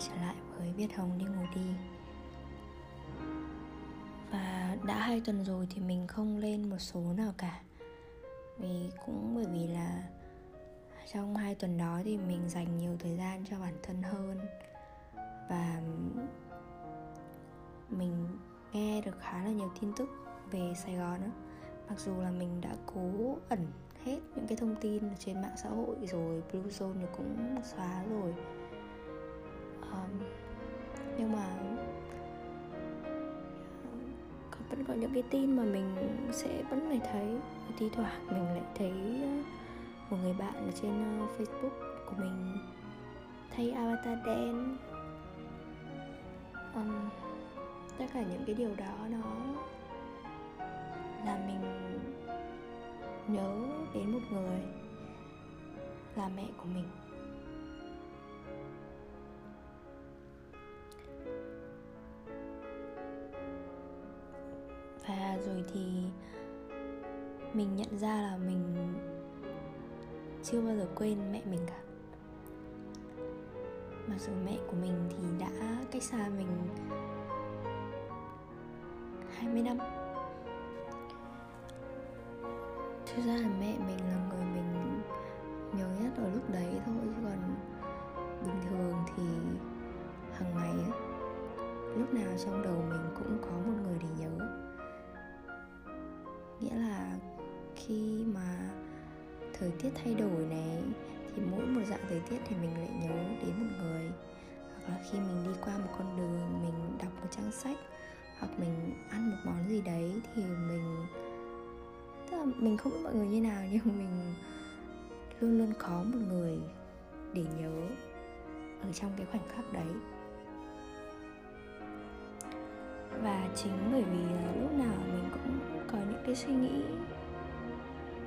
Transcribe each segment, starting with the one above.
quay trở lại với Viết Hồng đi ngủ đi. Và đã hai tuần rồi thì mình không lên một số nào cả. Vì cũng bởi vì là trong hai tuần đó thì mình dành nhiều thời gian cho bản thân hơn. Và mình nghe được khá là nhiều tin tức về Sài Gòn đó Mặc dù là mình đã cố ẩn hết những cái thông tin trên mạng xã hội rồi, Blue Zone thì cũng xóa rồi um, nhưng mà ờ, vẫn có những cái tin mà mình sẽ vẫn phải thấy thi thoảng mình lại thấy ờ, một người bạn ở trên ờ, Facebook của mình thay avatar đen. Um, tất cả những cái điều đó nó làm mình nhớ đến một người là mẹ của mình. Rồi thì mình nhận ra là mình chưa bao giờ quên mẹ mình cả. Mặc dù mẹ của mình thì đã cách xa mình 20 năm. Thực ra là mẹ mình là người mình nhớ nhất ở lúc đấy thôi Chứ còn bình thường thì hàng ngày ấy, lúc nào trong đầu mình cũng có một người để nhớ nghĩa là khi mà thời tiết thay đổi này, thì mỗi một dạng thời tiết thì mình lại nhớ đến một người. Hoặc là khi mình đi qua một con đường, mình đọc một trang sách, hoặc mình ăn một món gì đấy, thì mình, tức là mình không biết mọi người như nào, nhưng mình luôn luôn có một người để nhớ ở trong cái khoảnh khắc đấy. Và chính bởi vì là lúc nào mình cũng có những cái suy nghĩ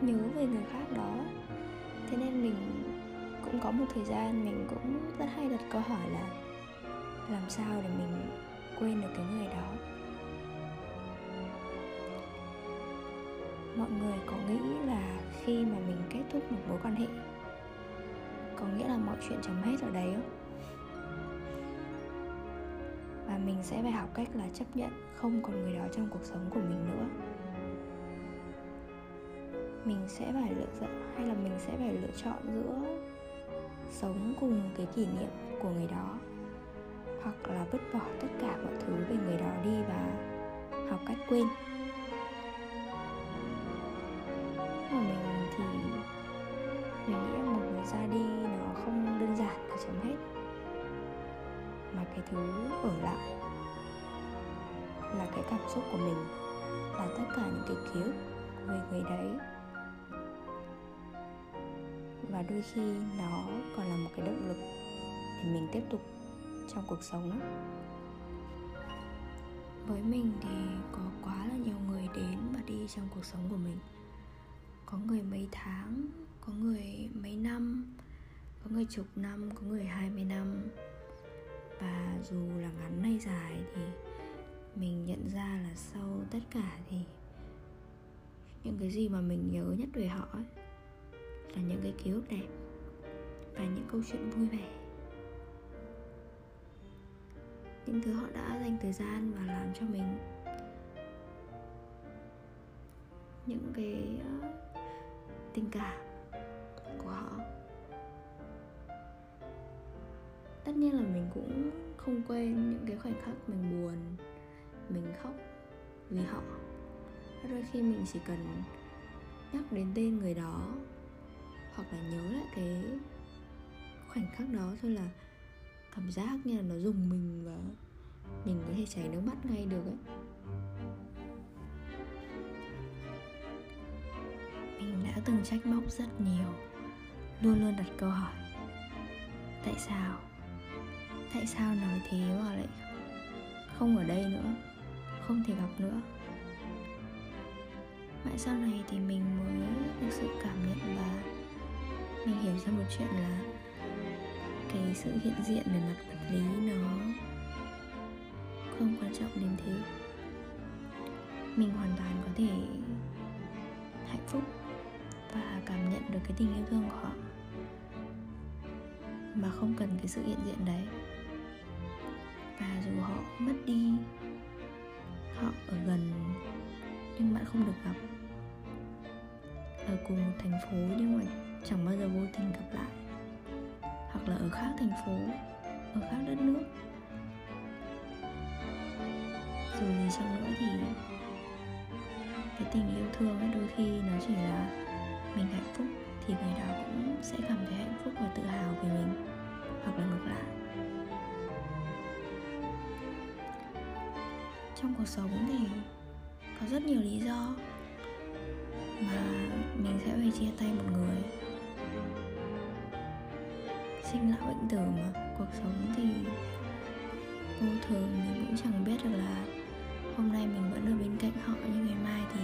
nhớ về người khác đó. Thế nên mình cũng có một thời gian mình cũng rất hay đặt câu hỏi là làm sao để mình quên được cái người đó? Mọi người có nghĩ là khi mà mình kết thúc một mối quan hệ, có nghĩa là mọi chuyện chấm hết ở đấy không? Và mình sẽ phải học cách là chấp nhận không còn người đó trong cuộc sống của mình nữa mình sẽ phải lựa chọn hay là mình sẽ phải lựa chọn giữa sống cùng cái kỷ niệm của người đó, hoặc là vứt bỏ tất cả mọi thứ về người đó đi và học cách quên. Mà mình thì mình nghĩ là một người ra đi nó không đơn giản là chấm hết, mà cái thứ ở lại là cái cảm xúc của mình, là tất cả những cái ký ức về người đấy và đôi khi nó còn là một cái động lực để mình tiếp tục trong cuộc sống với mình thì có quá là nhiều người đến và đi trong cuộc sống của mình. Có người mấy tháng có người mấy năm có người chục năm có người hai mươi năm. Và dù là ngắn hay dài thì mình nhận ra là sau tất cả thì những cái gì mà mình nhớ nhất về họ ấy, là những cái ký ức đẹp và những câu chuyện vui vẻ. Những thứ họ đã dành thời gian và làm cho mình. Những cái ờ, tình cảm của họ. Tất nhiên là mình cũng không quên những cái khoảnh khắc mình buồn, mình khóc vì họ. Đôi khi mình chỉ cần nhắc đến tên người đó hoặc là nhớ lại cái khoảnh khắc đó thôi là cảm giác như là nó dùng mình và mình có thể chảy nước mắt ngay được ấy. Mình đã từng trách móc rất nhiều, luôn luôn đặt câu hỏi, tại sao? Tại sao nói thế mà lại không ở đây nữa, không thể gặp nữa? Mãi sau này thì mình mới thực sự cảm nhận và mình hiểu ra một chuyện là cái sự hiện diện về mặt vật lý nó không quan trọng đến thế. Mình hoàn toàn có thể hạnh phúc và cảm nhận được cái tình yêu thương của họ, mà không cần cái sự hiện diện đấy. Và dù họ mất đi họ ở gần nhưng bạn không được gặp. Ở cùng một thành phố nhưng mà chẳng bao giờ vô tình gặp lại. Hoặc là ở khác thành phố, ở khác đất nước. Dù gì chăng nữa thì cái tình yêu thương ấy đôi khi nó chỉ là mình hạnh phúc thì người đó cũng sẽ cảm thấy hạnh phúc và tự hào về mình, hoặc là ngược lại. Trong cuộc sống thì có rất nhiều lý do mà mình sẽ phải chia tay một người sinh lão bệnh tử mà. Cuộc sống thì vô thường mình cũng chẳng biết được là hôm nay mình vẫn ở bên cạnh họ nhưng ngày mai thì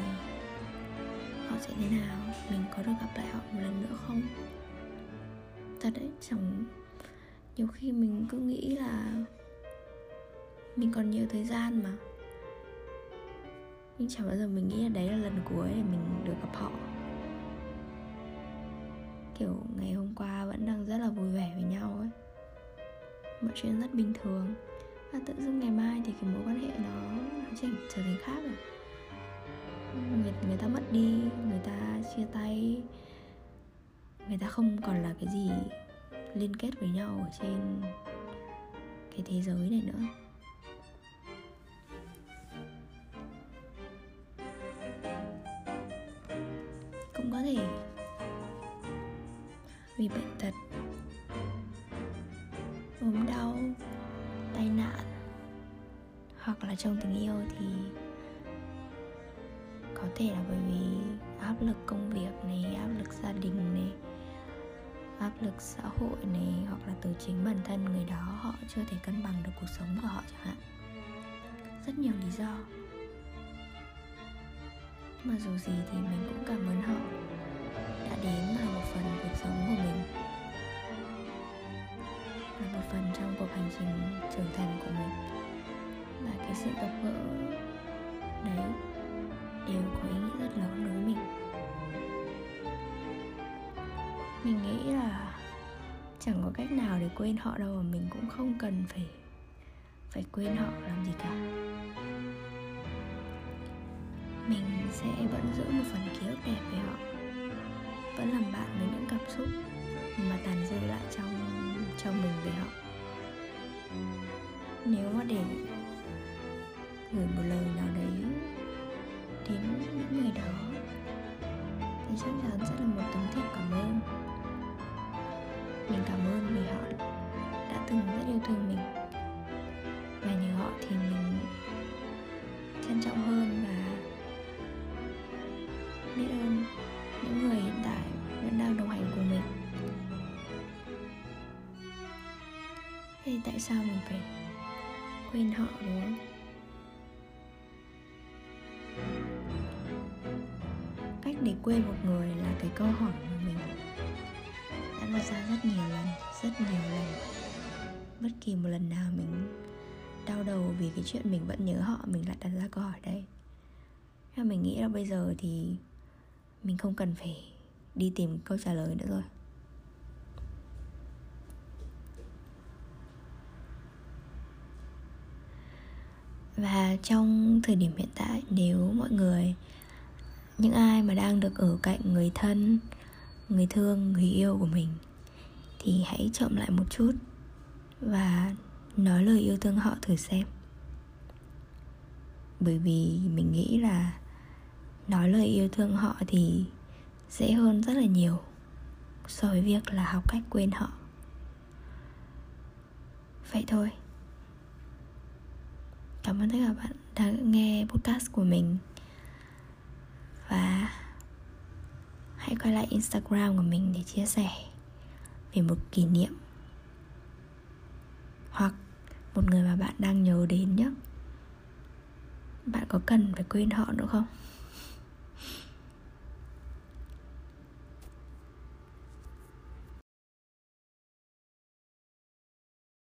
họ sẽ thế nào, mình có được gặp lại họ một lần nữa không? Thật đấy, chẳng, nhiều khi mình cứ nghĩ là mình còn nhiều thời gian mà. Nhưng chẳng bao giờ mình nghĩ là đấy là lần cuối để mình được gặp họ. Kiểu ngày hôm qua vẫn đang rất là vui vẻ với nhau ấy. Mọi chuyện rất bình thường. Và tự dưng ngày mai thì cái mối quan hệ nó nó chỉnh trở thành khác rồi. Người, người ta mất đi người ta chia tay. Người ta không còn là cái gì liên kết với nhau ở trên cái thế giới này nữa. Cũng có thể vì bệnh tật. Ốm đau, tai nạn, hoặc là trong tình yêu thì có thể là bởi vì áp lực công việc này, áp lực gia đình này, áp lực xã hội này, hoặc là từ chính bản thân người đó, họ chưa thể cân bằng được cuộc sống của họ chẳng hạn. Rất nhiều lý do. Mà dù gì thì mình cũng cảm ơn họ đã đến là một phần cuộc sống của mình. Là một phần trong cuộc hành trình trưởng thành của mình. Và cái sự gặp gỡ đấy đều có ý nghĩa rất lớn đối với mình. Mình nghĩ là chẳng có cách nào để quên họ đâu mà mình cũng không cần phải phải quên họ làm gì cả. Mình sẽ vẫn giữ một phần ký ức đẹp về họ vẫn làm bạn với những cảm xúc mà tàn dư lại trong trong mình về họ. Nếu mà để gửi một lời nào đấy đến những người đó, thì chắc chắn sẽ là một tấm thiệp cảm ơn. Mình cảm ơn vì họ đã từng rất yêu thương mình. Và nhờ họ thì mình trân trọng hơn. Thì tại sao mình phải quên họ, đúng không? Cách để quên một người là cái câu hỏi mà mình đã đặt ra rất nhiều lần, rất nhiều lần. Bất kỳ một lần nào mình đau đầu vì cái chuyện mình vẫn nhớ họ, mình lại đặt ra câu hỏi đây nhưng mình nghĩ là bây giờ thì mình không cần phải đi tìm câu trả lời nữa rồi. Và trong thời điểm hiện tại, nếu mọi người, những ai mà đang được ở cạnh người thân, người thương, người yêu của mình, thì hãy chậm lại một chút và nói lời yêu thương họ thử xem. Bởi vì mình nghĩ là nói lời yêu thương họ thì dễ hơn rất là nhiều so với việc là học cách quên họ. Vậy thôi cảm ơn tất cả bạn đã nghe podcast của mình. Và hãy quay lại instagram của mình để chia sẻ về một kỷ niệm hoặc một người mà bạn đang nhớ đến nhé. Bạn có cần phải quên họ nữa không?